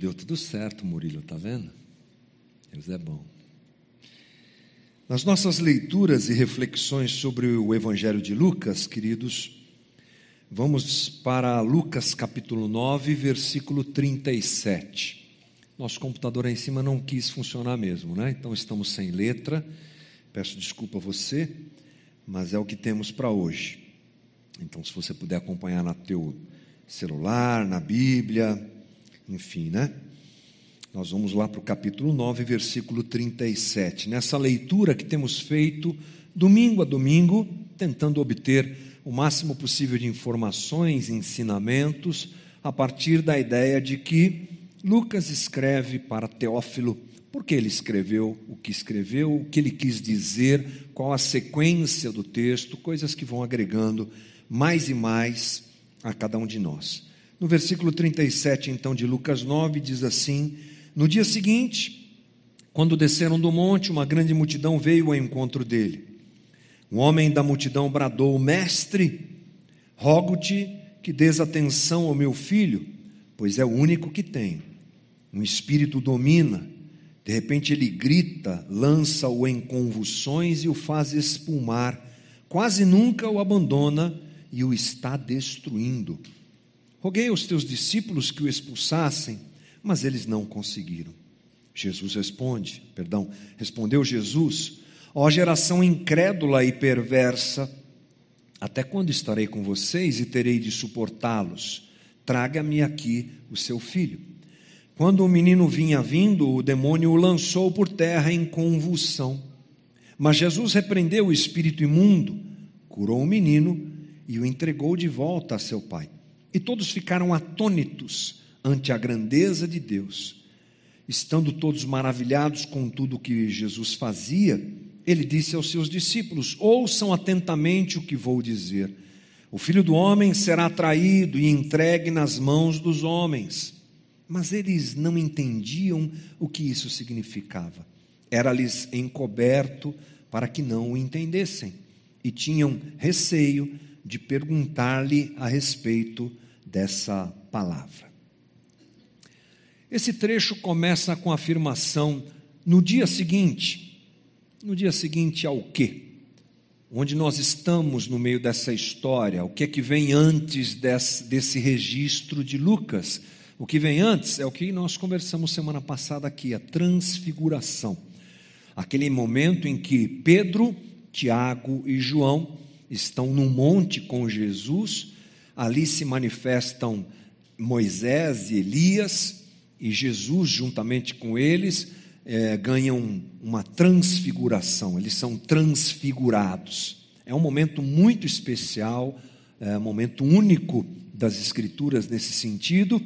Deu tudo certo, Murilo, tá vendo? Deus é bom. Nas nossas leituras e reflexões sobre o Evangelho de Lucas, queridos, vamos para Lucas capítulo 9, versículo 37. Nosso computador aí em cima não quis funcionar mesmo, né? Então estamos sem letra. Peço desculpa a você, mas é o que temos para hoje. Então, se você puder acompanhar no teu celular, na Bíblia, enfim, né? Nós vamos lá para o capítulo 9, versículo 37. Nessa leitura que temos feito domingo a domingo, tentando obter o máximo possível de informações ensinamentos a partir da ideia de que Lucas escreve para Teófilo porque ele escreveu o que escreveu, o que ele quis dizer, qual a sequência do texto, coisas que vão agregando mais e mais a cada um de nós. No versículo 37, então, de Lucas 9, diz assim: No dia seguinte, quando desceram do monte, uma grande multidão veio ao encontro dele. Um homem da multidão bradou: Mestre, rogo-te que dês atenção ao meu filho, pois é o único que tenho. Um espírito domina. De repente ele grita, lança-o em convulsões e o faz espumar. Quase nunca o abandona e o está destruindo. Roguei aos teus discípulos que o expulsassem, mas eles não conseguiram. Jesus responde, perdão, respondeu Jesus: Ó geração incrédula e perversa, até quando estarei com vocês e terei de suportá-los? Traga-me aqui o seu filho. Quando o menino vinha vindo, o demônio o lançou por terra em convulsão. Mas Jesus repreendeu o espírito imundo, curou o menino e o entregou de volta a seu pai. E todos ficaram atônitos ante a grandeza de Deus. Estando todos maravilhados com tudo o que Jesus fazia, ele disse aos seus discípulos: Ouçam atentamente o que vou dizer. O filho do homem será traído e entregue nas mãos dos homens. Mas eles não entendiam o que isso significava. Era-lhes encoberto para que não o entendessem. E tinham receio de perguntar-lhe a respeito dessa palavra. Esse trecho começa com a afirmação: no dia seguinte, no dia seguinte ao quê? Onde nós estamos no meio dessa história, o que é que vem antes desse, desse registro de Lucas? O que vem antes é o que nós conversamos semana passada aqui, a transfiguração. Aquele momento em que Pedro, Tiago e João estão no monte com Jesus, ali se manifestam Moisés e Elias, e Jesus, juntamente com eles, é, ganham uma transfiguração, eles são transfigurados. É um momento muito especial, é um momento único das Escrituras nesse sentido,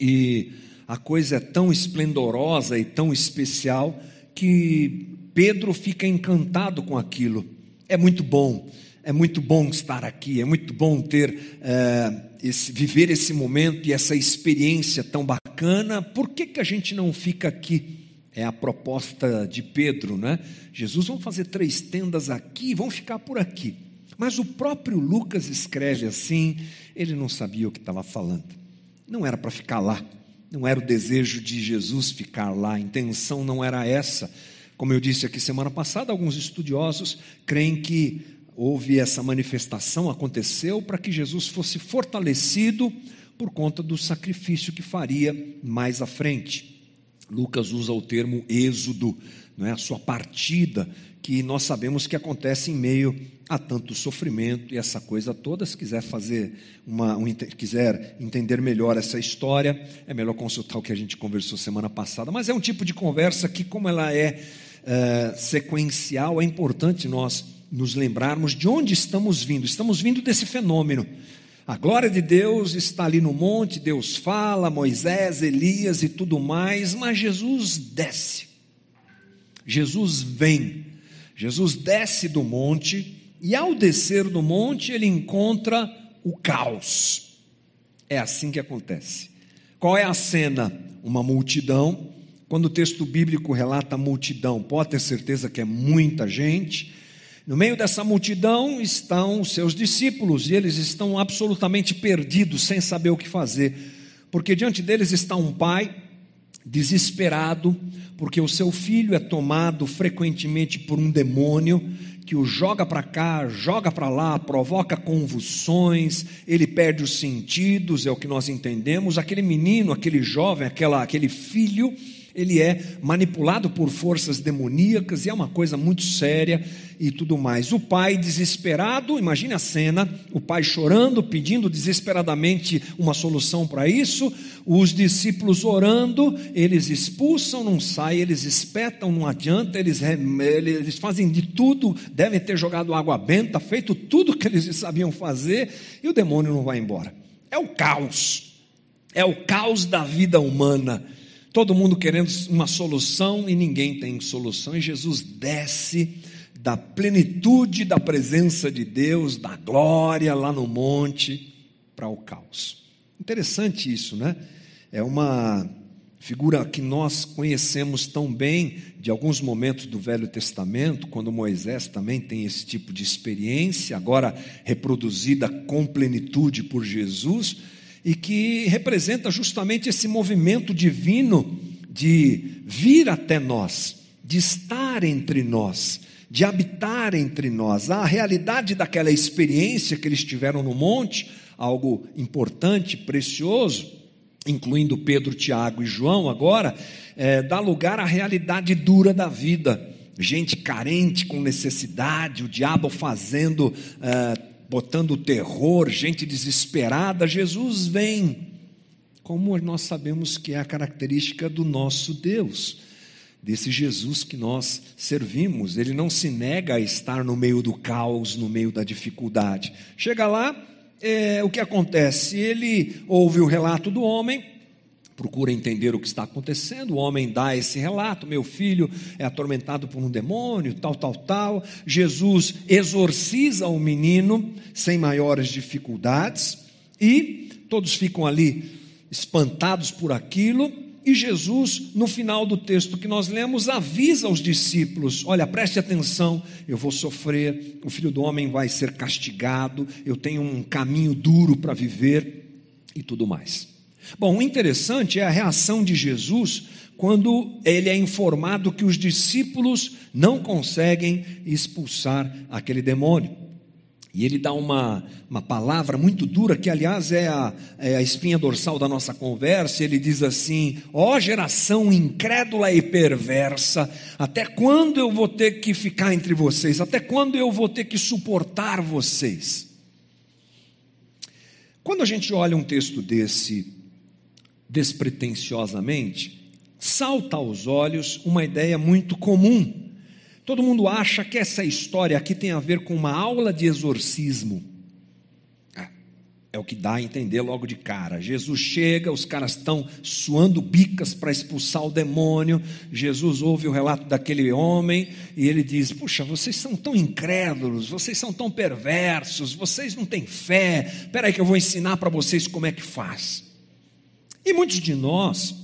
e a coisa é tão esplendorosa e tão especial que Pedro fica encantado com aquilo. É muito bom é muito bom estar aqui, é muito bom ter é, esse, viver esse momento e essa experiência tão bacana. Por que, que a gente não fica aqui? É a proposta de Pedro, né? Jesus, vamos fazer três tendas aqui, vamos ficar por aqui. Mas o próprio Lucas escreve assim, ele não sabia o que estava falando. Não era para ficar lá, não era o desejo de Jesus ficar lá, a intenção não era essa. Como eu disse aqui semana passada, alguns estudiosos creem que houve essa manifestação, aconteceu para que Jesus fosse fortalecido por conta do sacrifício que faria mais à frente. Lucas usa o termo êxodo, não é a sua partida, que nós sabemos que acontece em meio a tanto sofrimento e essa coisa toda. Se quiser fazer uma, um, quiser entender melhor essa história, é melhor consultar o que a gente conversou semana passada. Mas é um tipo de conversa que, como ela é, é sequencial, é importante nós nos lembrarmos de onde estamos vindo. Estamos vindo desse fenômeno. A glória de Deus está ali no monte, Deus fala, Moisés, Elias e tudo mais, mas Jesus desce. Jesus vem. Jesus desce do monte e ao descer do monte ele encontra o caos. É assim que acontece. Qual é a cena? Uma multidão. Quando o texto bíblico relata a multidão, pode ter certeza que é muita gente no meio dessa multidão estão os seus discípulos e eles estão absolutamente perdidos, sem saber o que fazer, porque diante deles está um pai desesperado, porque o seu filho é tomado frequentemente por um demônio que o joga para cá, joga para lá, provoca convulsões, ele perde os sentidos, é o que nós entendemos. Aquele menino, aquele jovem, aquela, aquele filho, ele é manipulado por forças demoníacas e é uma coisa muito séria e tudo mais. O pai desesperado, imagine a cena, o pai chorando, pedindo desesperadamente uma solução para isso, os discípulos orando, eles expulsam, não sai, eles espetam, não adianta, eles, eles fazem de tudo, devem ter jogado água benta, feito tudo que eles sabiam fazer e o demônio não vai embora. É o caos, é o caos da vida humana todo mundo querendo uma solução e ninguém tem solução, e Jesus desce da plenitude da presença de Deus, da glória lá no monte, para o caos. Interessante isso, né? É uma figura que nós conhecemos tão bem de alguns momentos do Velho Testamento, quando Moisés também tem esse tipo de experiência, agora reproduzida com plenitude por Jesus e que representa justamente esse movimento divino de vir até nós, de estar entre nós, de habitar entre nós. A realidade daquela experiência que eles tiveram no monte, algo importante, precioso, incluindo Pedro, Tiago e João, agora, é, dá lugar à realidade dura da vida. Gente carente, com necessidade, o diabo fazendo. É, botando terror, gente desesperada, Jesus vem, como nós sabemos que é a característica do nosso Deus, desse Jesus que nós servimos. Ele não se nega a estar no meio do caos, no meio da dificuldade. Chega lá, é, o que acontece? Ele ouve o relato do homem, procura entender o que está acontecendo. O homem dá esse relato: meu filho é atormentado por um demônio, tal, tal, tal. Jesus exorciza o menino sem maiores dificuldades e todos ficam ali espantados por aquilo. E Jesus, no final do texto que nós lemos, avisa aos discípulos: Olha, preste atenção, eu vou sofrer, o filho do homem vai ser castigado, eu tenho um caminho duro para viver e tudo mais. Bom, o interessante é a reação de Jesus quando ele é informado que os discípulos não conseguem expulsar aquele demônio. E ele dá uma, uma palavra muito dura, que aliás é a, é a espinha dorsal da nossa conversa. Ele diz assim: Ó oh, geração incrédula e perversa, até quando eu vou ter que ficar entre vocês? Até quando eu vou ter que suportar vocês? Quando a gente olha um texto desse despretensiosamente, salta aos olhos uma ideia muito comum. Todo mundo acha que essa história aqui tem a ver com uma aula de exorcismo. É, é o que dá a entender logo de cara. Jesus chega, os caras estão suando bicas para expulsar o demônio. Jesus ouve o relato daquele homem e ele diz: Puxa, vocês são tão incrédulos, vocês são tão perversos, vocês não têm fé. Espera aí que eu vou ensinar para vocês como é que faz. E muitos de nós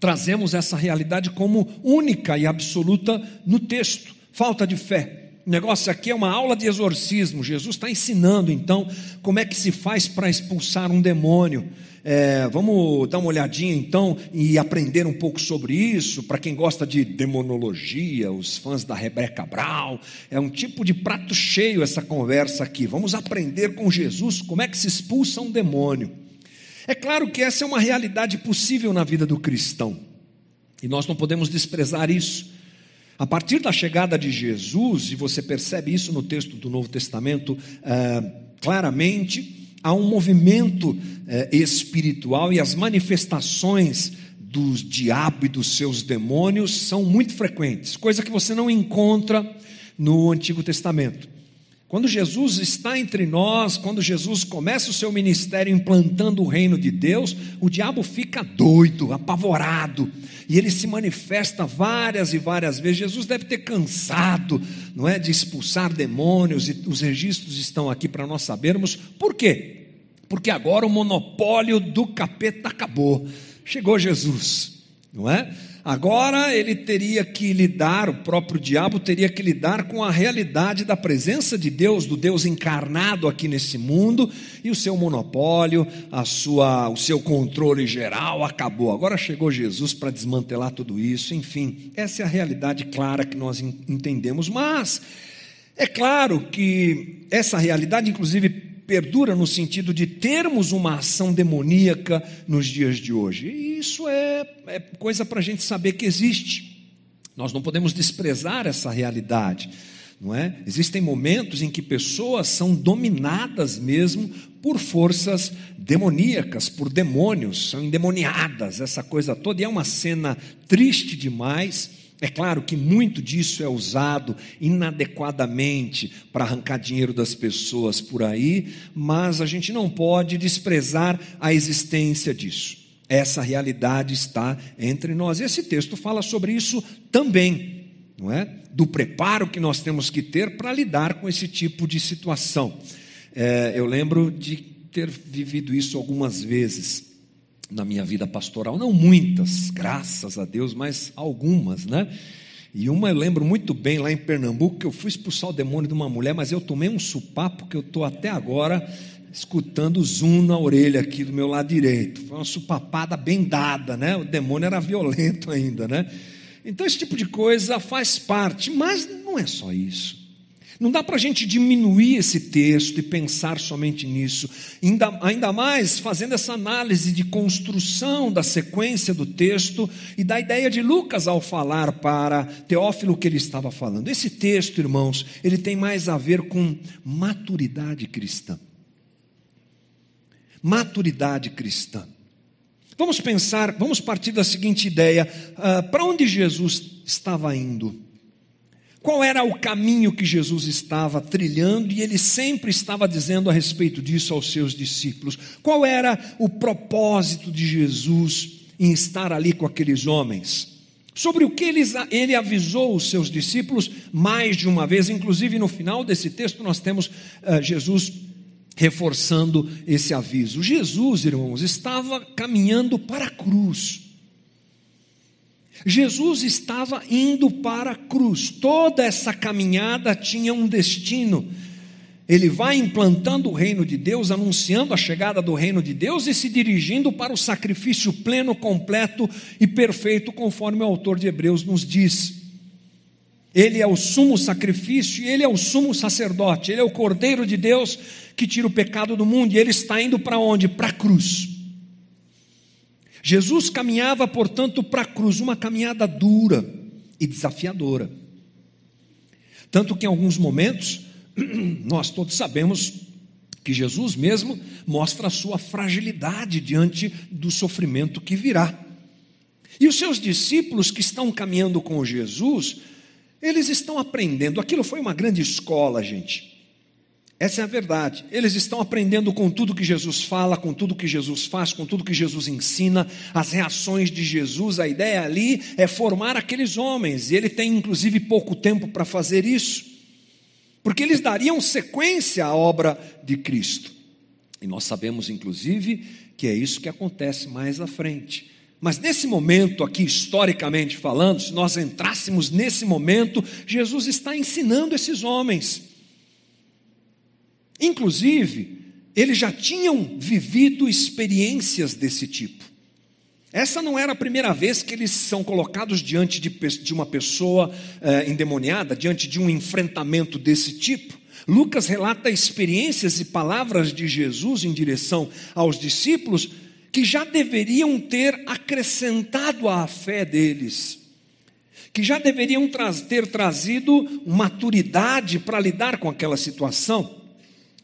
trazemos essa realidade como única e absoluta no texto. Falta de fé. O negócio aqui é uma aula de exorcismo. Jesus está ensinando, então, como é que se faz para expulsar um demônio. É, vamos dar uma olhadinha, então, e aprender um pouco sobre isso. Para quem gosta de demonologia, os fãs da Rebeca Brown, é um tipo de prato cheio essa conversa aqui. Vamos aprender com Jesus como é que se expulsa um demônio. É claro que essa é uma realidade possível na vida do cristão, e nós não podemos desprezar isso. A partir da chegada de Jesus, e você percebe isso no texto do Novo Testamento é, claramente, há um movimento é, espiritual e as manifestações do diabo e dos seus demônios são muito frequentes, coisa que você não encontra no Antigo Testamento. Quando Jesus está entre nós, quando Jesus começa o seu ministério implantando o reino de Deus, o diabo fica doido, apavorado, e ele se manifesta várias e várias vezes. Jesus deve ter cansado, não é, de expulsar demônios, e os registros estão aqui para nós sabermos por quê? Porque agora o monopólio do capeta acabou. Chegou Jesus. Não é? Agora ele teria que lidar, o próprio diabo teria que lidar com a realidade da presença de Deus, do Deus encarnado aqui nesse mundo, e o seu monopólio, a sua, o seu controle geral acabou. Agora chegou Jesus para desmantelar tudo isso, enfim, essa é a realidade clara que nós entendemos, mas é claro que essa realidade, inclusive, perdura no sentido de termos uma ação demoníaca nos dias de hoje. E isso é, é coisa para a gente saber que existe. Nós não podemos desprezar essa realidade. Não é? Existem momentos em que pessoas são dominadas mesmo por forças demoníacas, por demônios, são endemoniadas, essa coisa toda. E é uma cena triste demais é claro que muito disso é usado inadequadamente para arrancar dinheiro das pessoas por aí, mas a gente não pode desprezar a existência disso. Essa realidade está entre nós. E esse texto fala sobre isso também, não é? Do preparo que nós temos que ter para lidar com esse tipo de situação. É, eu lembro de ter vivido isso algumas vezes na minha vida pastoral, não muitas, graças a Deus, mas algumas, né? E uma eu lembro muito bem lá em Pernambuco que eu fui expulsar o demônio de uma mulher, mas eu tomei um supapo que eu estou até agora escutando zoom na orelha aqui do meu lado direito. Foi uma supapada bem dada, né? O demônio era violento ainda, né? Então esse tipo de coisa faz parte, mas não é só isso. Não dá para a gente diminuir esse texto e pensar somente nisso, ainda, ainda mais fazendo essa análise de construção da sequência do texto e da ideia de Lucas ao falar para Teófilo o que ele estava falando. Esse texto, irmãos, ele tem mais a ver com maturidade cristã. Maturidade cristã. Vamos pensar, vamos partir da seguinte ideia: uh, para onde Jesus estava indo? Qual era o caminho que Jesus estava trilhando e ele sempre estava dizendo a respeito disso aos seus discípulos. Qual era o propósito de Jesus em estar ali com aqueles homens? Sobre o que ele, ele avisou os seus discípulos mais de uma vez, inclusive no final desse texto nós temos uh, Jesus reforçando esse aviso. Jesus, irmãos, estava caminhando para a cruz. Jesus estava indo para a cruz, toda essa caminhada tinha um destino. Ele vai implantando o reino de Deus, anunciando a chegada do reino de Deus e se dirigindo para o sacrifício pleno, completo e perfeito, conforme o autor de Hebreus nos diz. Ele é o sumo sacrifício e ele é o sumo sacerdote, ele é o cordeiro de Deus que tira o pecado do mundo e ele está indo para onde? Para a cruz. Jesus caminhava, portanto, para a cruz, uma caminhada dura e desafiadora. Tanto que em alguns momentos, nós todos sabemos que Jesus mesmo mostra a sua fragilidade diante do sofrimento que virá. E os seus discípulos que estão caminhando com Jesus, eles estão aprendendo. Aquilo foi uma grande escola, gente. Essa é a verdade. Eles estão aprendendo com tudo que Jesus fala, com tudo que Jesus faz, com tudo que Jesus ensina, as reações de Jesus. A ideia ali é formar aqueles homens, e ele tem inclusive pouco tempo para fazer isso, porque eles dariam sequência à obra de Cristo. E nós sabemos, inclusive, que é isso que acontece mais à frente. Mas nesse momento aqui, historicamente falando, se nós entrássemos nesse momento, Jesus está ensinando esses homens. Inclusive, eles já tinham vivido experiências desse tipo. Essa não era a primeira vez que eles são colocados diante de, de uma pessoa eh, endemoniada, diante de um enfrentamento desse tipo. Lucas relata experiências e palavras de Jesus em direção aos discípulos que já deveriam ter acrescentado à fé deles, que já deveriam ter trazido maturidade para lidar com aquela situação.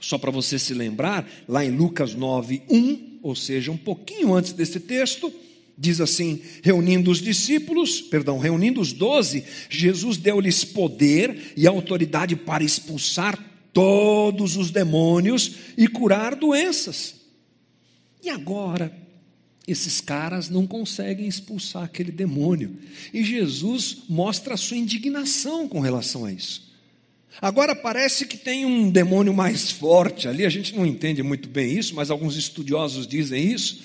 Só para você se lembrar, lá em Lucas 9, 1, ou seja, um pouquinho antes desse texto, diz assim: reunindo os discípulos, perdão, reunindo os doze, Jesus deu-lhes poder e autoridade para expulsar todos os demônios e curar doenças. E agora, esses caras não conseguem expulsar aquele demônio. E Jesus mostra a sua indignação com relação a isso. Agora parece que tem um demônio mais forte ali, a gente não entende muito bem isso, mas alguns estudiosos dizem isso.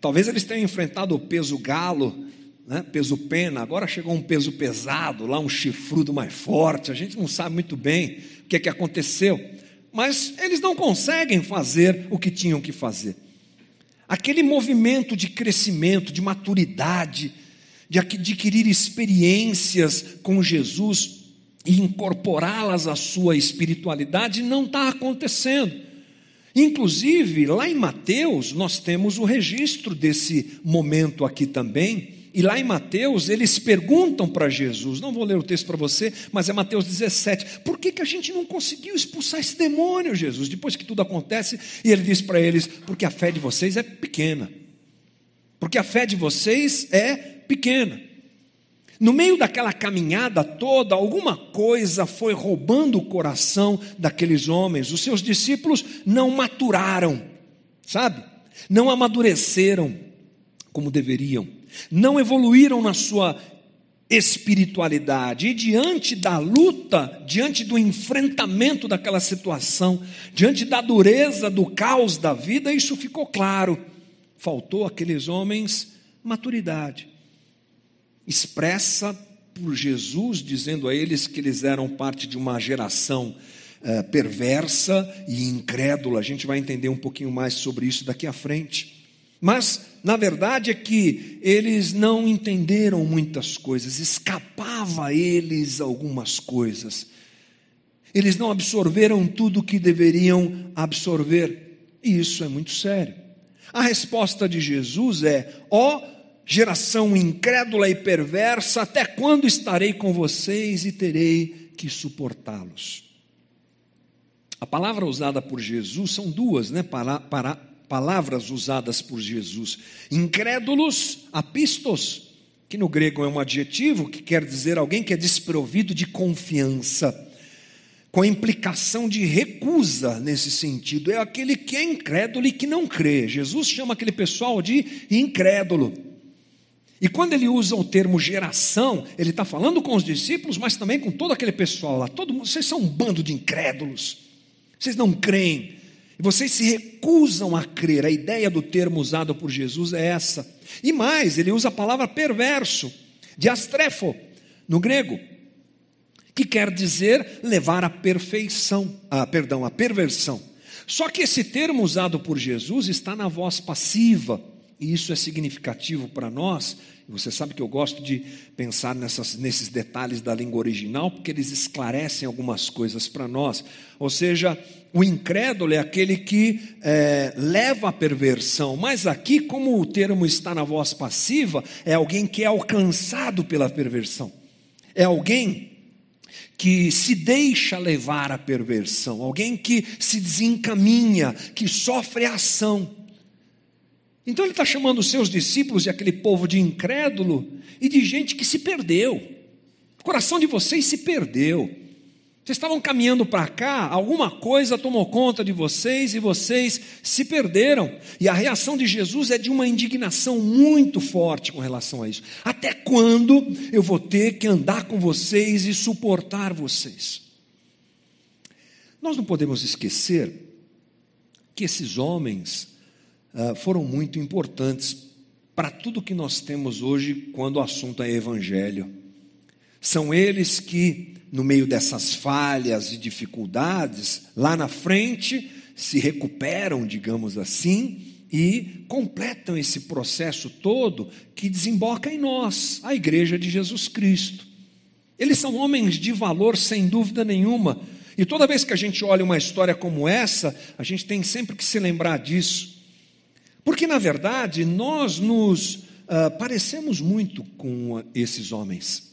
Talvez eles tenham enfrentado o peso galo né? peso pena, agora chegou um peso pesado, lá um chifrudo mais forte, a gente não sabe muito bem o que, é que aconteceu, mas eles não conseguem fazer o que tinham que fazer. Aquele movimento de crescimento, de maturidade, de adquirir experiências com Jesus incorporá-las à sua espiritualidade não está acontecendo. Inclusive, lá em Mateus, nós temos o registro desse momento aqui também. E lá em Mateus, eles perguntam para Jesus, não vou ler o texto para você, mas é Mateus 17: por que, que a gente não conseguiu expulsar esse demônio, Jesus, depois que tudo acontece? E ele diz para eles: porque a fé de vocês é pequena. Porque a fé de vocês é pequena. No meio daquela caminhada toda, alguma coisa foi roubando o coração daqueles homens. Os seus discípulos não maturaram, sabe? Não amadureceram como deveriam. Não evoluíram na sua espiritualidade. E diante da luta, diante do enfrentamento daquela situação, diante da dureza, do caos da vida, isso ficou claro. Faltou àqueles homens maturidade expressa por Jesus, dizendo a eles que eles eram parte de uma geração uh, perversa e incrédula. A gente vai entender um pouquinho mais sobre isso daqui à frente. Mas, na verdade, é que eles não entenderam muitas coisas, escapava a eles algumas coisas. Eles não absorveram tudo o que deveriam absorver, e isso é muito sério. A resposta de Jesus é: ó, oh, geração incrédula e perversa, até quando estarei com vocês e terei que suportá-los? A palavra usada por Jesus são duas, né? Para, para, palavras usadas por Jesus: incrédulos, apistos, que no grego é um adjetivo que quer dizer alguém que é desprovido de confiança com a implicação de recusa nesse sentido. É aquele que é incrédulo e que não crê. Jesus chama aquele pessoal de incrédulo. E quando ele usa o termo geração, ele está falando com os discípulos, mas também com todo aquele pessoal lá. Todo mundo, vocês são um bando de incrédulos. Vocês não creem. E vocês se recusam a crer. A ideia do termo usado por Jesus é essa. E mais, ele usa a palavra perverso, diastrefo, no grego, que quer dizer levar à perfeição, ah, perdão, à perversão. Só que esse termo usado por Jesus está na voz passiva e isso é significativo para nós. Você sabe que eu gosto de pensar nessas, nesses detalhes da língua original, porque eles esclarecem algumas coisas para nós. Ou seja, o incrédulo é aquele que é, leva à perversão, mas aqui, como o termo está na voz passiva, é alguém que é alcançado pela perversão, é alguém que se deixa levar à perversão, alguém que se desencaminha, que sofre ação. Então ele está chamando os seus discípulos e aquele povo de incrédulo e de gente que se perdeu. O coração de vocês se perdeu. Vocês estavam caminhando para cá, alguma coisa tomou conta de vocês e vocês se perderam. E a reação de Jesus é de uma indignação muito forte com relação a isso. Até quando eu vou ter que andar com vocês e suportar vocês? Nós não podemos esquecer que esses homens foram muito importantes para tudo que nós temos hoje quando o assunto é evangelho. São eles que, no meio dessas falhas e dificuldades, lá na frente, se recuperam, digamos assim, e completam esse processo todo que desemboca em nós, a Igreja de Jesus Cristo. Eles são homens de valor, sem dúvida nenhuma. E toda vez que a gente olha uma história como essa, a gente tem sempre que se lembrar disso. Porque, na verdade, nós nos uh, parecemos muito com esses homens.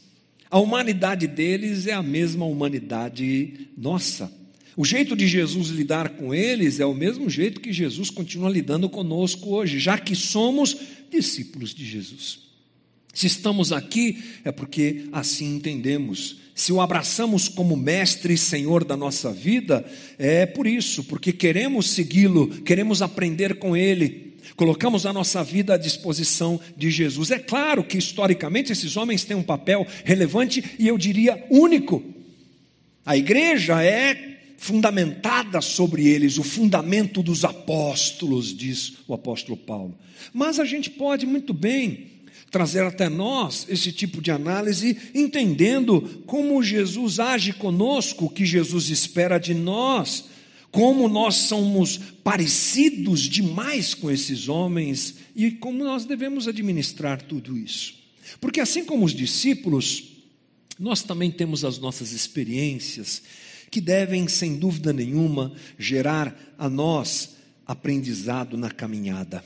A humanidade deles é a mesma humanidade nossa. O jeito de Jesus lidar com eles é o mesmo jeito que Jesus continua lidando conosco hoje, já que somos discípulos de Jesus. Se estamos aqui, é porque assim entendemos. Se o abraçamos como mestre e senhor da nossa vida, é por isso, porque queremos segui-lo, queremos aprender com ele, colocamos a nossa vida à disposição de Jesus. É claro que historicamente esses homens têm um papel relevante e eu diria único. A igreja é fundamentada sobre eles, o fundamento dos apóstolos, diz o apóstolo Paulo. Mas a gente pode muito bem trazer até nós esse tipo de análise, entendendo como Jesus age conosco, o que Jesus espera de nós, como nós somos parecidos demais com esses homens e como nós devemos administrar tudo isso. Porque assim como os discípulos, nós também temos as nossas experiências que devem, sem dúvida nenhuma, gerar a nós aprendizado na caminhada.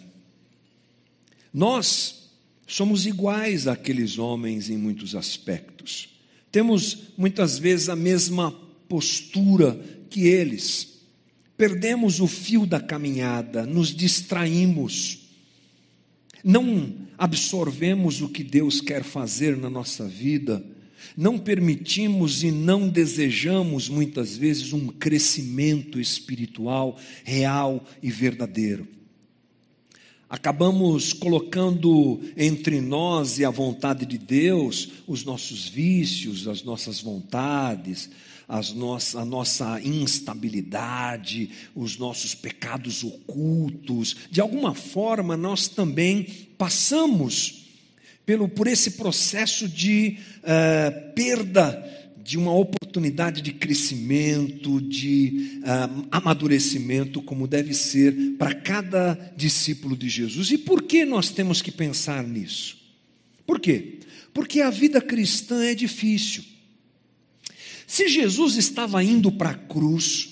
Nós somos iguais àqueles homens em muitos aspectos. Temos muitas vezes a mesma postura que eles. Perdemos o fio da caminhada, nos distraímos, não absorvemos o que Deus quer fazer na nossa vida não permitimos e não desejamos muitas vezes um crescimento espiritual real e verdadeiro. Acabamos colocando entre nós e a vontade de Deus os nossos vícios, as nossas vontades, as nossa, a nossa instabilidade, os nossos pecados ocultos. De alguma forma, nós também passamos pelo, por esse processo de uh, perda de uma oportunidade de crescimento, de uh, amadurecimento, como deve ser para cada discípulo de Jesus. E por que nós temos que pensar nisso? Por quê? Porque a vida cristã é difícil. Se Jesus estava indo para a cruz,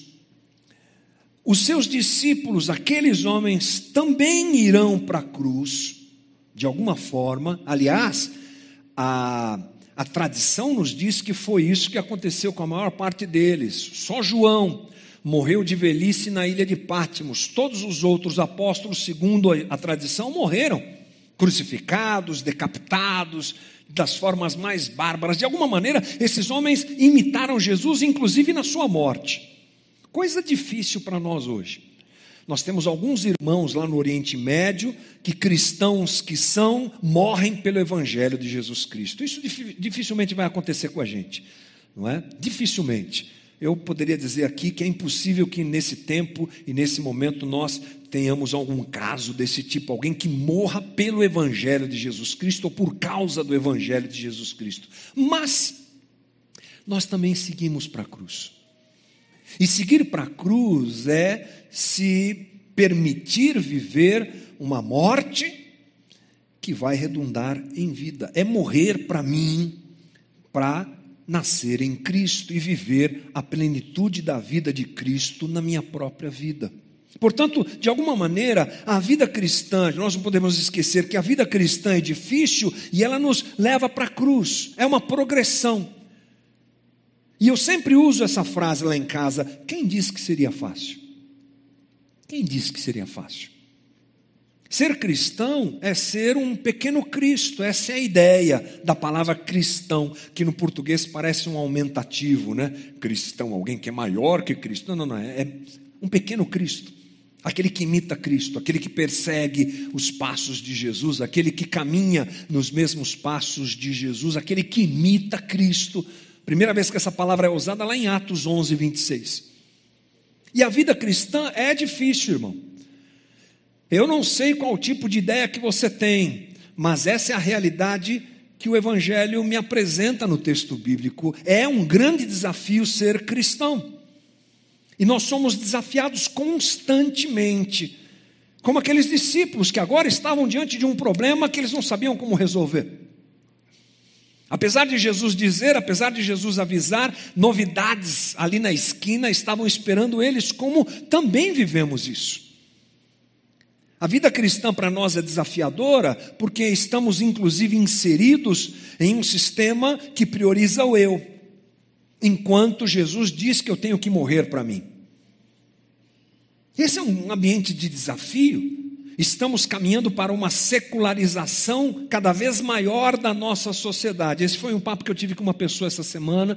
os seus discípulos, aqueles homens, também irão para a cruz de alguma forma. Aliás, a, a tradição nos diz que foi isso que aconteceu com a maior parte deles. Só João morreu de velhice na ilha de Pátimos. Todos os outros apóstolos, segundo a, a tradição, morreram crucificados, decapitados, das formas mais bárbaras. De alguma maneira, esses homens imitaram Jesus, inclusive na sua morte. Coisa difícil para nós hoje. Nós temos alguns irmãos lá no Oriente Médio que cristãos que são morrem pelo evangelho de Jesus Cristo. Isso dificilmente vai acontecer com a gente, não é? Dificilmente. Eu poderia dizer aqui que é impossível que nesse tempo e nesse momento nós tenhamos algum caso desse tipo, alguém que morra pelo evangelho de Jesus Cristo ou por causa do evangelho de Jesus Cristo. Mas nós também seguimos para a cruz. E seguir para a cruz é se permitir viver uma morte que vai redundar em vida. É morrer para mim, para nascer em Cristo e viver a plenitude da vida de Cristo na minha própria vida. Portanto, de alguma maneira, a vida cristã, nós não podemos esquecer que a vida cristã é difícil e ela nos leva para a cruz, é uma progressão. E eu sempre uso essa frase lá em casa: quem disse que seria fácil? Quem disse que seria fácil? Ser cristão é ser um pequeno Cristo, essa é a ideia da palavra cristão, que no português parece um aumentativo, né? Cristão, alguém que é maior que Cristo. Não, não, não, é, é um pequeno Cristo. Aquele que imita Cristo, aquele que persegue os passos de Jesus, aquele que caminha nos mesmos passos de Jesus, aquele que imita Cristo Primeira vez que essa palavra é usada lá em Atos 11, 26. E a vida cristã é difícil, irmão. Eu não sei qual tipo de ideia que você tem, mas essa é a realidade que o Evangelho me apresenta no texto bíblico. É um grande desafio ser cristão. E nós somos desafiados constantemente, como aqueles discípulos que agora estavam diante de um problema que eles não sabiam como resolver. Apesar de Jesus dizer, apesar de Jesus avisar, novidades ali na esquina estavam esperando eles, como também vivemos isso. A vida cristã para nós é desafiadora, porque estamos inclusive inseridos em um sistema que prioriza o eu, enquanto Jesus diz que eu tenho que morrer para mim. Esse é um ambiente de desafio, estamos caminhando para uma secularização cada vez maior da nossa sociedade. Esse foi um papo que eu tive com uma pessoa essa semana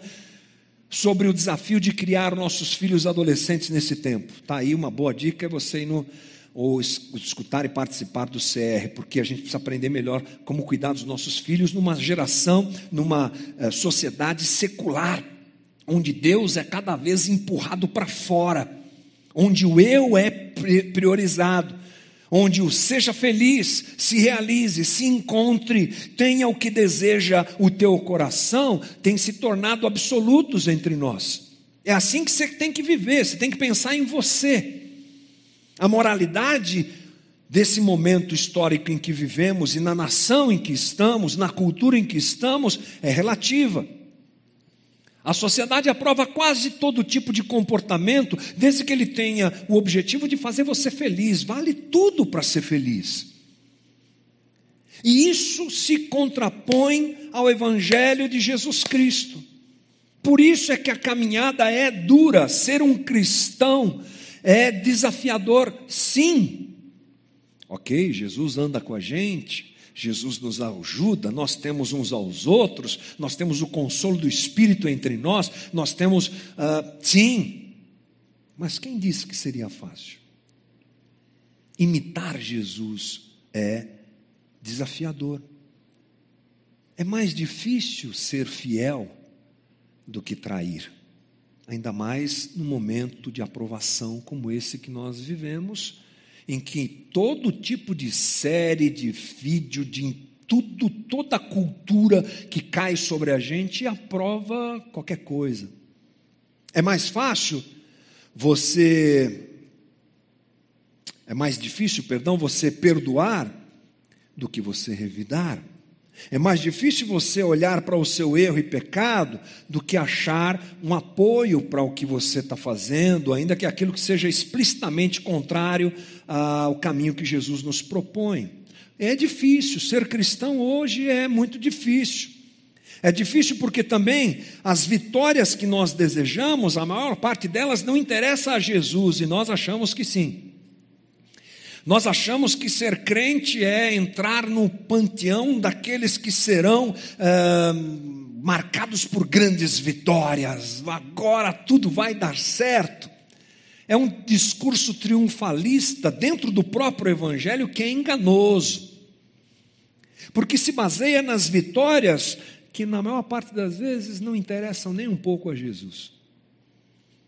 sobre o desafio de criar nossos filhos adolescentes nesse tempo. Tá aí uma boa dica é você ir no ou escutar e participar do CR, porque a gente precisa aprender melhor como cuidar dos nossos filhos numa geração, numa eh, sociedade secular, onde Deus é cada vez empurrado para fora, onde o eu é priorizado, onde o seja feliz, se realize, se encontre, tenha o que deseja o teu coração, tem se tornado absolutos entre nós. É assim que você tem que viver, você tem que pensar em você. A moralidade desse momento histórico em que vivemos e na nação em que estamos, na cultura em que estamos, é relativa. A sociedade aprova quase todo tipo de comportamento, desde que ele tenha o objetivo de fazer você feliz. Vale tudo para ser feliz. E isso se contrapõe ao Evangelho de Jesus Cristo. Por isso é que a caminhada é dura. Ser um cristão é desafiador, sim. Ok, Jesus anda com a gente, Jesus nos ajuda, nós temos uns aos outros, nós temos o consolo do Espírito entre nós, nós temos, uh, sim, mas quem disse que seria fácil? Imitar Jesus é desafiador. É mais difícil ser fiel do que trair, ainda mais no momento de aprovação como esse que nós vivemos em que todo tipo de série, de vídeo, de tudo, toda a cultura que cai sobre a gente aprova qualquer coisa. É mais fácil você é mais difícil, perdão, você perdoar do que você revidar. É mais difícil você olhar para o seu erro e pecado do que achar um apoio para o que você está fazendo, ainda que aquilo que seja explicitamente contrário ao caminho que Jesus nos propõe. É difícil, ser cristão hoje é muito difícil. É difícil porque também as vitórias que nós desejamos, a maior parte delas não interessa a Jesus e nós achamos que sim. Nós achamos que ser crente é entrar no panteão daqueles que serão ah, marcados por grandes vitórias, agora tudo vai dar certo. É um discurso triunfalista dentro do próprio Evangelho que é enganoso, porque se baseia nas vitórias que, na maior parte das vezes, não interessam nem um pouco a Jesus.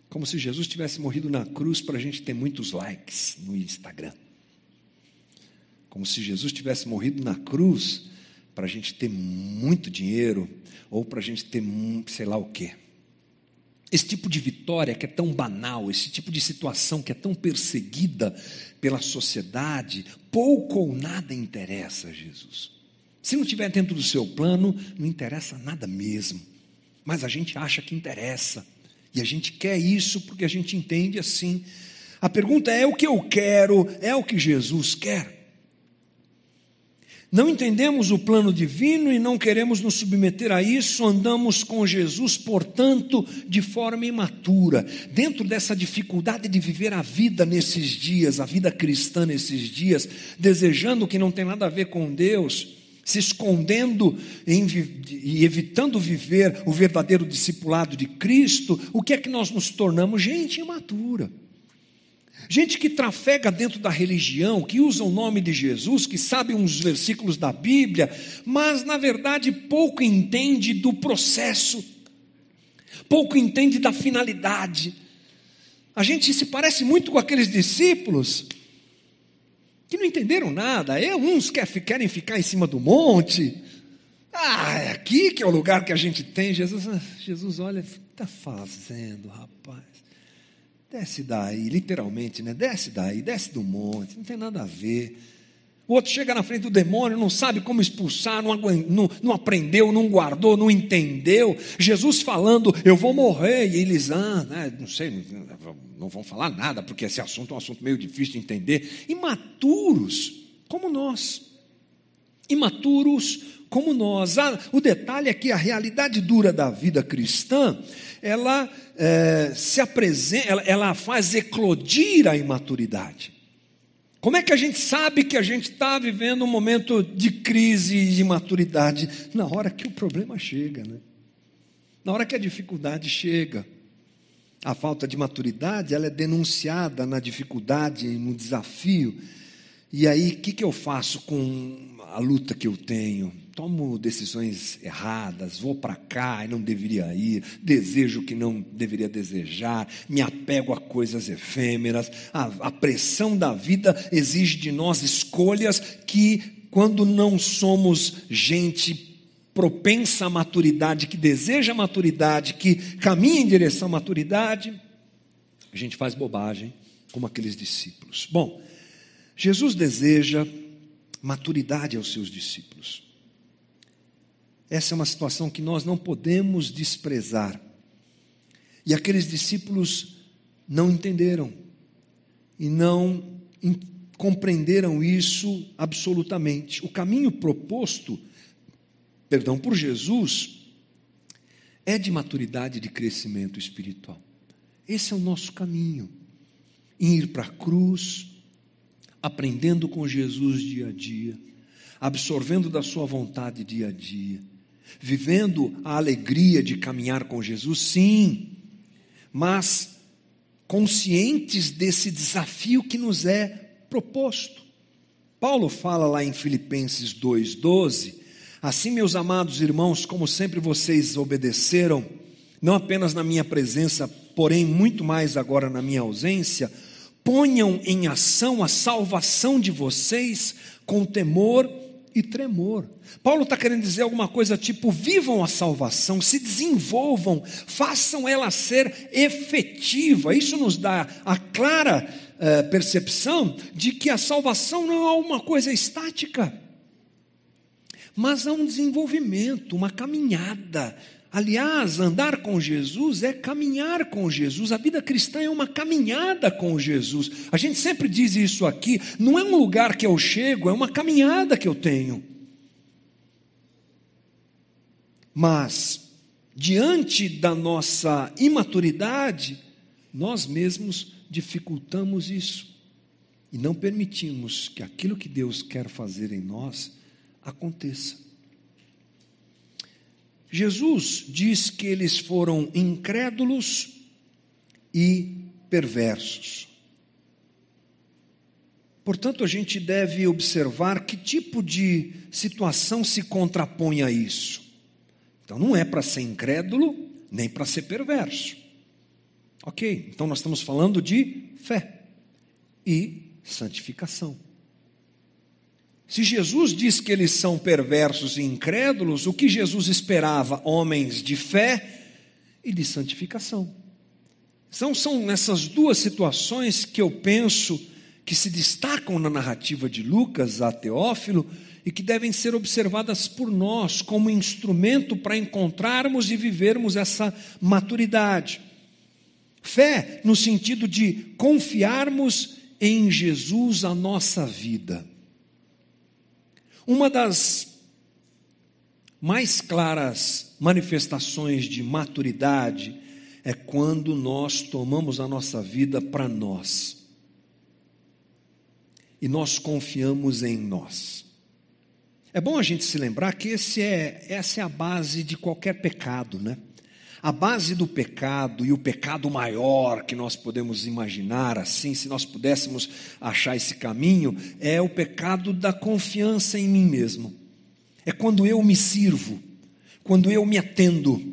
Como se Jesus tivesse morrido na cruz para a gente ter muitos likes no Instagram como se Jesus tivesse morrido na cruz para a gente ter muito dinheiro ou para a gente ter sei lá o quê. Esse tipo de vitória que é tão banal, esse tipo de situação que é tão perseguida pela sociedade, pouco ou nada interessa a Jesus. Se não estiver dentro do seu plano, não interessa nada mesmo. Mas a gente acha que interessa. E a gente quer isso porque a gente entende assim. A pergunta é: o que eu quero? É o que Jesus quer? Não entendemos o plano divino e não queremos nos submeter a isso, andamos com Jesus, portanto, de forma imatura, dentro dessa dificuldade de viver a vida nesses dias, a vida cristã nesses dias, desejando que não tem nada a ver com Deus, se escondendo em, e evitando viver o verdadeiro discipulado de Cristo, o que é que nós nos tornamos? Gente imatura. Gente que trafega dentro da religião, que usa o nome de Jesus, que sabe uns versículos da Bíblia, mas na verdade pouco entende do processo, pouco entende da finalidade. A gente se parece muito com aqueles discípulos que não entenderam nada. É, uns querem ficar em cima do monte. Ah, é aqui que é o lugar que a gente tem. Jesus, ah, Jesus olha, está fazendo, rapaz. Desce daí, literalmente, né? Desce daí, desce do monte, não tem nada a ver. O outro chega na frente do demônio, não sabe como expulsar, não, não, não, aprendeu, não guardou, não entendeu. Jesus falando, eu vou morrer, e eles, ah, né, não sei, não vão falar nada, porque esse assunto é um assunto meio difícil de entender. Imaturos, como nós. Imaturos como nós. Ah, o detalhe é que a realidade dura da vida cristã ela é, se apresenta, ela, ela faz eclodir a imaturidade. Como é que a gente sabe que a gente está vivendo um momento de crise e de maturidade? Na hora que o problema chega, né? Na hora que a dificuldade chega. A falta de maturidade, ela é denunciada na dificuldade, no desafio. E aí, o que, que eu faço com a luta que eu tenho? Tomo decisões erradas, vou para cá e não deveria ir, desejo que não deveria desejar, me apego a coisas efêmeras. A, a pressão da vida exige de nós escolhas que, quando não somos gente propensa à maturidade, que deseja maturidade, que caminha em direção à maturidade, a gente faz bobagem, como aqueles discípulos. Bom, Jesus deseja maturidade aos seus discípulos. Essa é uma situação que nós não podemos desprezar. E aqueles discípulos não entenderam e não compreenderam isso absolutamente. O caminho proposto perdão, por Jesus, é de maturidade de crescimento espiritual. Esse é o nosso caminho. Em ir para a cruz, aprendendo com Jesus dia a dia, absorvendo da Sua vontade dia a dia, vivendo a alegria de caminhar com Jesus, sim, mas conscientes desse desafio que nos é proposto. Paulo fala lá em Filipenses 2,12 Assim, meus amados irmãos, como sempre vocês obedeceram, não apenas na minha presença, porém muito mais agora na minha ausência, ponham em ação a salvação de vocês com temor e tremor. Paulo está querendo dizer alguma coisa tipo: vivam a salvação, se desenvolvam, façam ela ser efetiva. Isso nos dá a clara uh, percepção de que a salvação não é uma coisa estática mas há um desenvolvimento, uma caminhada. Aliás, andar com Jesus é caminhar com Jesus. A vida cristã é uma caminhada com Jesus. A gente sempre diz isso aqui. Não é um lugar que eu chego, é uma caminhada que eu tenho. Mas, diante da nossa imaturidade, nós mesmos dificultamos isso e não permitimos que aquilo que Deus quer fazer em nós aconteça. Jesus diz que eles foram incrédulos e perversos. Portanto, a gente deve observar que tipo de situação se contrapõe a isso. Então, não é para ser incrédulo, nem para ser perverso. Ok, então nós estamos falando de fé e santificação. Se Jesus diz que eles são perversos e incrédulos, o que Jesus esperava? Homens de fé e de santificação. São, são nessas duas situações que eu penso que se destacam na narrativa de Lucas a Teófilo e que devem ser observadas por nós como instrumento para encontrarmos e vivermos essa maturidade. Fé no sentido de confiarmos em Jesus a nossa vida. Uma das mais claras manifestações de maturidade é quando nós tomamos a nossa vida para nós e nós confiamos em nós. É bom a gente se lembrar que esse é, essa é a base de qualquer pecado, né? A base do pecado e o pecado maior que nós podemos imaginar, assim, se nós pudéssemos achar esse caminho, é o pecado da confiança em mim mesmo. É quando eu me sirvo, quando eu me atendo,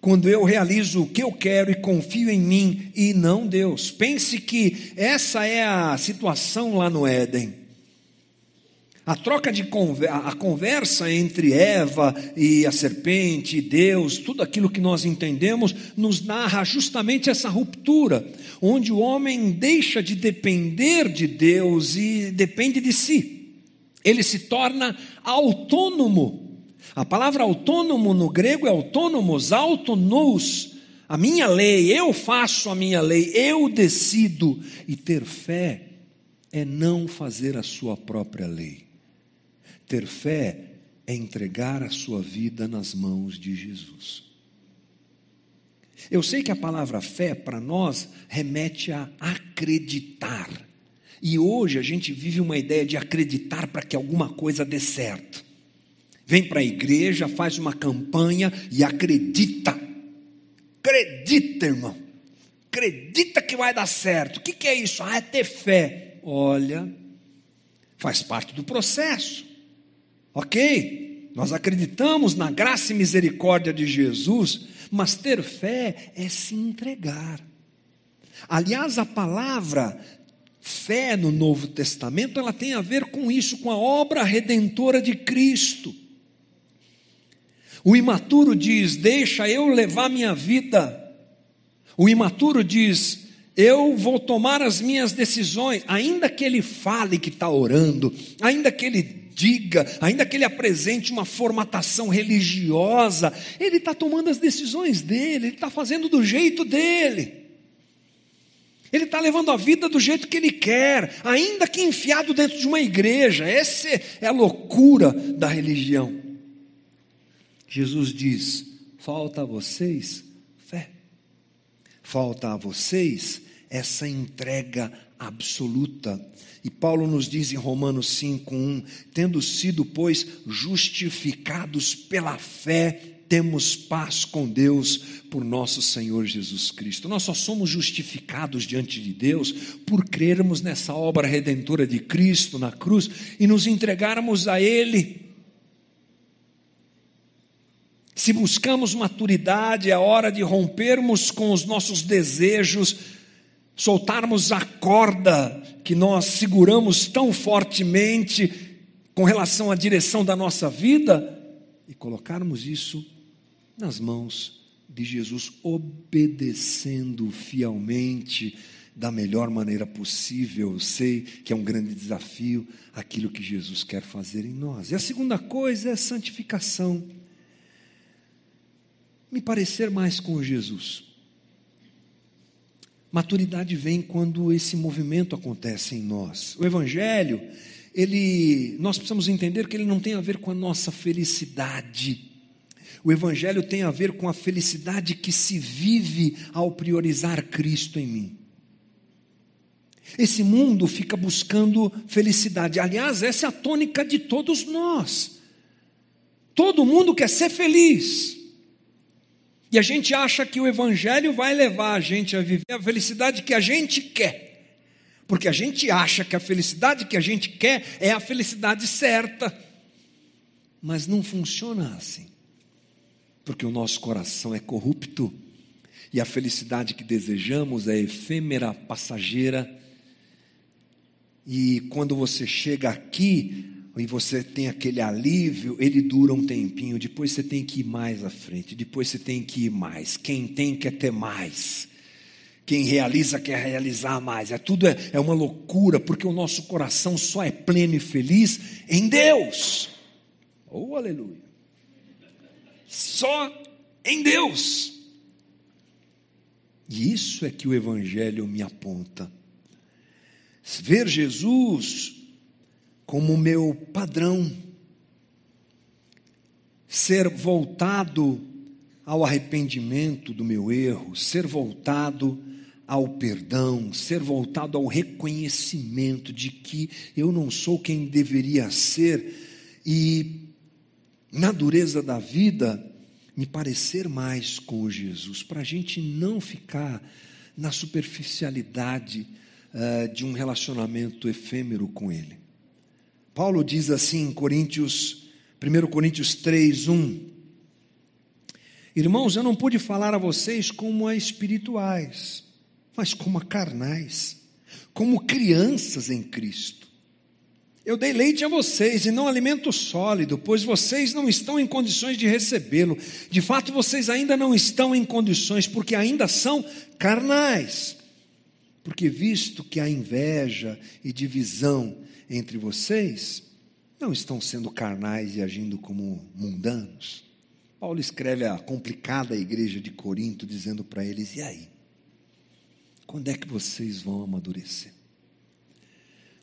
quando eu realizo o que eu quero e confio em mim e não Deus. Pense que essa é a situação lá no Éden. A troca de a conversa entre Eva e a serpente, e Deus, tudo aquilo que nós entendemos, nos narra justamente essa ruptura, onde o homem deixa de depender de Deus e depende de si. Ele se torna autônomo. A palavra autônomo no grego é autônomos, autonous. A minha lei, eu faço a minha lei, eu decido. E ter fé é não fazer a sua própria lei. Ter fé é entregar a sua vida nas mãos de Jesus. Eu sei que a palavra fé para nós remete a acreditar. E hoje a gente vive uma ideia de acreditar para que alguma coisa dê certo. Vem para a igreja, faz uma campanha e acredita. Acredita, irmão. Acredita que vai dar certo. O que, que é isso? Ah, é ter fé. Olha, faz parte do processo. Ok? nós acreditamos na graça e misericórdia de Jesus, mas ter fé é se entregar. Aliás, a palavra fé no Novo Testamento, ela tem a ver com isso, com a obra redentora de Cristo. O imaturo diz: Deixa eu levar minha vida. O imaturo diz: Eu vou tomar as minhas decisões, ainda que ele fale que está orando, ainda que ele diga, ainda que ele apresente uma formatação religiosa, ele está tomando as decisões dele, ele está fazendo do jeito dele. Ele está levando a vida do jeito que ele quer, ainda que enfiado dentro de uma igreja. Essa é a loucura da religião. Jesus diz: falta a vocês fé, falta a vocês essa entrega absoluta. E Paulo nos diz em Romanos 5:1, tendo sido, pois, justificados pela fé, temos paz com Deus por nosso Senhor Jesus Cristo. Nós só somos justificados diante de Deus por crermos nessa obra redentora de Cristo na cruz e nos entregarmos a Ele. Se buscamos maturidade, é hora de rompermos com os nossos desejos, soltarmos a corda que nós seguramos tão fortemente com relação à direção da nossa vida e colocarmos isso nas mãos de Jesus, obedecendo fielmente da melhor maneira possível. Eu sei que é um grande desafio aquilo que Jesus quer fazer em nós. E a segunda coisa é santificação. Me parecer mais com Jesus. Maturidade vem quando esse movimento acontece em nós. O evangelho, ele, nós precisamos entender que ele não tem a ver com a nossa felicidade o Evangelho tem a ver com a felicidade que se vive ao priorizar Cristo em mim. Esse mundo fica buscando felicidade. Aliás, essa é a tônica de todos nós. Todo mundo quer ser feliz. E a gente acha que o Evangelho vai levar a gente a viver a felicidade que a gente quer. Porque a gente acha que a felicidade que a gente quer é a felicidade certa. Mas não funciona assim porque o nosso coração é corrupto e a felicidade que desejamos é efêmera, passageira. E quando você chega aqui e você tem aquele alívio, ele dura um tempinho, depois você tem que ir mais à frente, depois você tem que ir mais. Quem tem quer ter mais. Quem realiza quer realizar mais. É tudo é, é uma loucura, porque o nosso coração só é pleno e feliz em Deus. Oh, aleluia só em Deus. E isso é que o Evangelho me aponta. Ver Jesus como meu padrão, ser voltado ao arrependimento do meu erro, ser voltado ao perdão, ser voltado ao reconhecimento de que eu não sou quem deveria ser e na dureza da vida, me parecer mais com Jesus, para a gente não ficar na superficialidade uh, de um relacionamento efêmero com Ele. Paulo diz assim em Coríntios, 1 Coríntios 3, 1. Irmãos, eu não pude falar a vocês como a espirituais, mas como a carnais, como crianças em Cristo. Eu dei leite a vocês e não alimento sólido, pois vocês não estão em condições de recebê-lo. De fato, vocês ainda não estão em condições, porque ainda são carnais. Porque, visto que há inveja e divisão entre vocês, não estão sendo carnais e agindo como mundanos. Paulo escreve a complicada igreja de Corinto, dizendo para eles: e aí? Quando é que vocês vão amadurecer?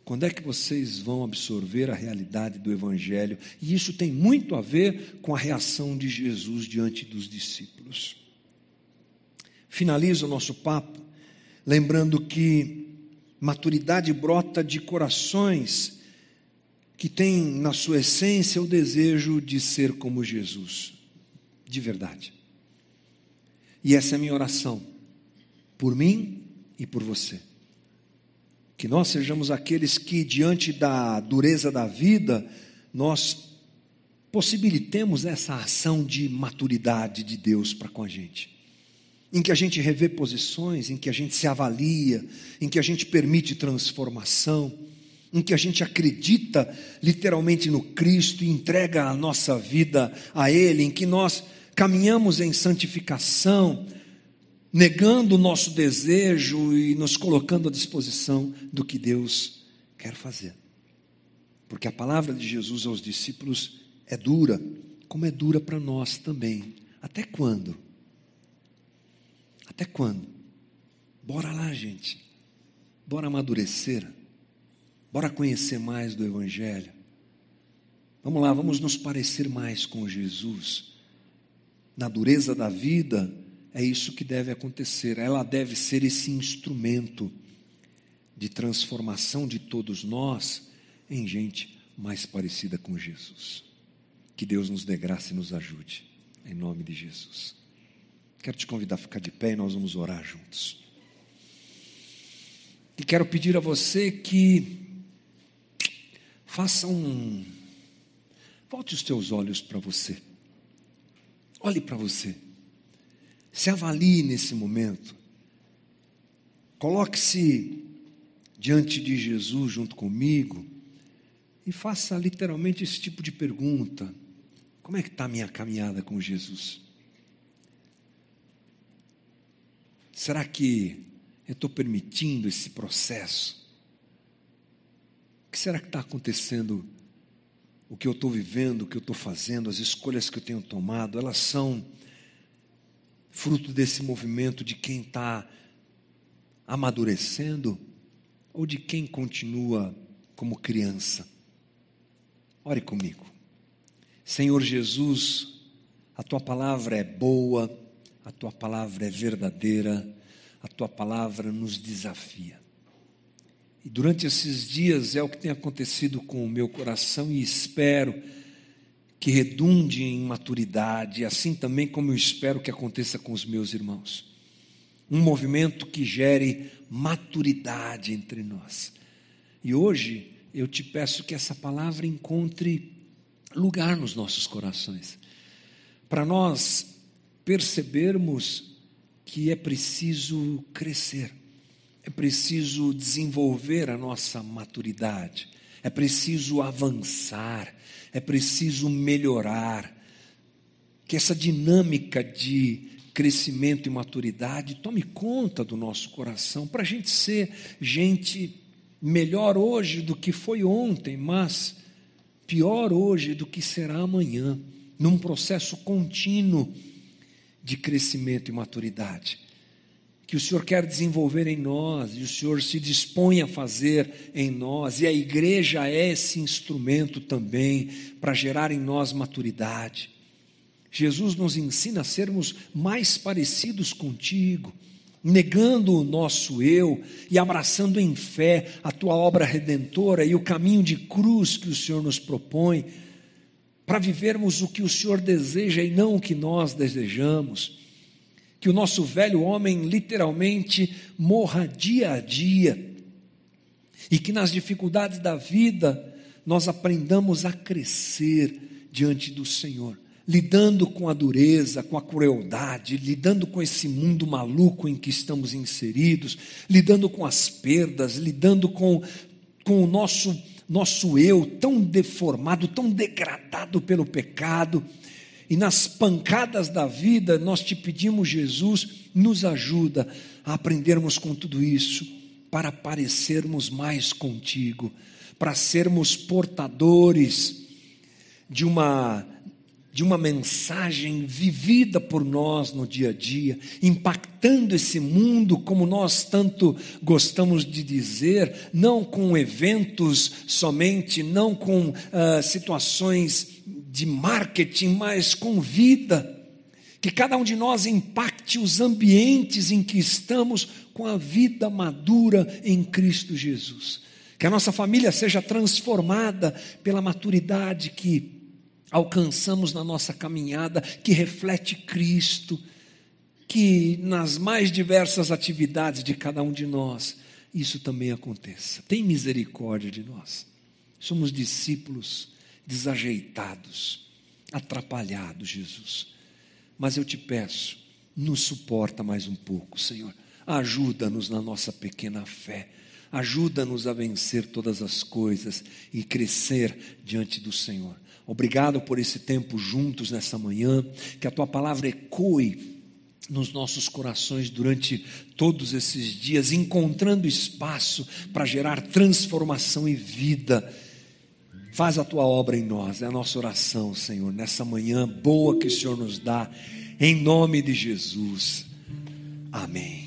Quando é que vocês vão absorver a realidade do Evangelho? E isso tem muito a ver com a reação de Jesus diante dos discípulos. Finalizo o nosso papo lembrando que maturidade brota de corações que têm na sua essência o desejo de ser como Jesus, de verdade. E essa é a minha oração, por mim e por você que nós sejamos aqueles que, diante da dureza da vida, nós possibilitemos essa ação de maturidade de Deus para com a gente. Em que a gente revê posições, em que a gente se avalia, em que a gente permite transformação, em que a gente acredita literalmente no Cristo e entrega a nossa vida a Ele, em que nós caminhamos em santificação, negando o nosso desejo e nos colocando à disposição do que Deus quer fazer. Porque a palavra de Jesus aos discípulos é dura, como é dura para nós também. Até quando? Até quando? Bora lá, gente. Bora amadurecer. Bora conhecer mais do Evangelho. Vamos lá, vamos nos parecer mais com Jesus. Na dureza da vida, é isso que deve acontecer. Ela deve ser esse instrumento de transformação de todos nós em gente mais parecida com Jesus. Que Deus nos dê graça e nos ajude, em nome de Jesus. Quero te convidar a ficar de pé e nós vamos orar juntos. E quero pedir a você que faça um. Volte os teus olhos para você. Olhe para você. Se avalie nesse momento. Coloque-se diante de Jesus junto comigo e faça literalmente esse tipo de pergunta: Como é que está a minha caminhada com Jesus? Será que eu estou permitindo esse processo? O que será que está acontecendo? O que eu estou vivendo, o que eu estou fazendo, as escolhas que eu tenho tomado, elas são fruto desse movimento de quem está amadurecendo ou de quem continua como criança? Ore comigo. Senhor Jesus, a tua palavra é boa, a tua palavra é verdadeira, a tua palavra nos desafia. E durante esses dias é o que tem acontecido com o meu coração e espero que redunde em maturidade, assim também como eu espero que aconteça com os meus irmãos. Um movimento que gere maturidade entre nós. E hoje eu te peço que essa palavra encontre lugar nos nossos corações, para nós percebermos que é preciso crescer, é preciso desenvolver a nossa maturidade, é preciso avançar, é preciso melhorar. Que essa dinâmica de crescimento e maturidade tome conta do nosso coração, para a gente ser gente melhor hoje do que foi ontem, mas pior hoje do que será amanhã, num processo contínuo de crescimento e maturidade. Que o Senhor quer desenvolver em nós e o Senhor se dispõe a fazer em nós, e a igreja é esse instrumento também para gerar em nós maturidade. Jesus nos ensina a sermos mais parecidos contigo, negando o nosso eu e abraçando em fé a tua obra redentora e o caminho de cruz que o Senhor nos propõe, para vivermos o que o Senhor deseja e não o que nós desejamos. Que o nosso velho homem literalmente morra dia a dia. E que nas dificuldades da vida nós aprendamos a crescer diante do Senhor, lidando com a dureza, com a crueldade, lidando com esse mundo maluco em que estamos inseridos, lidando com as perdas, lidando com, com o nosso, nosso eu tão deformado, tão degradado pelo pecado e nas pancadas da vida, nós te pedimos, Jesus, nos ajuda a aprendermos com tudo isso, para parecermos mais contigo, para sermos portadores de uma de uma mensagem vivida por nós no dia a dia, impactando esse mundo como nós tanto gostamos de dizer, não com eventos somente, não com uh, situações de marketing, mas com vida. Que cada um de nós impacte os ambientes em que estamos com a vida madura em Cristo Jesus. Que a nossa família seja transformada pela maturidade que alcançamos na nossa caminhada, que reflete Cristo. Que nas mais diversas atividades de cada um de nós, isso também aconteça. Tem misericórdia de nós. Somos discípulos desajeitados. atrapalhado, Jesus. Mas eu te peço, nos suporta mais um pouco, Senhor. Ajuda-nos na nossa pequena fé. Ajuda-nos a vencer todas as coisas e crescer diante do Senhor. Obrigado por esse tempo juntos nessa manhã. Que a tua palavra ecoe nos nossos corações durante todos esses dias, encontrando espaço para gerar transformação e vida. Faz a tua obra em nós, é a nossa oração, Senhor, nessa manhã boa que o Senhor nos dá, em nome de Jesus. Amém.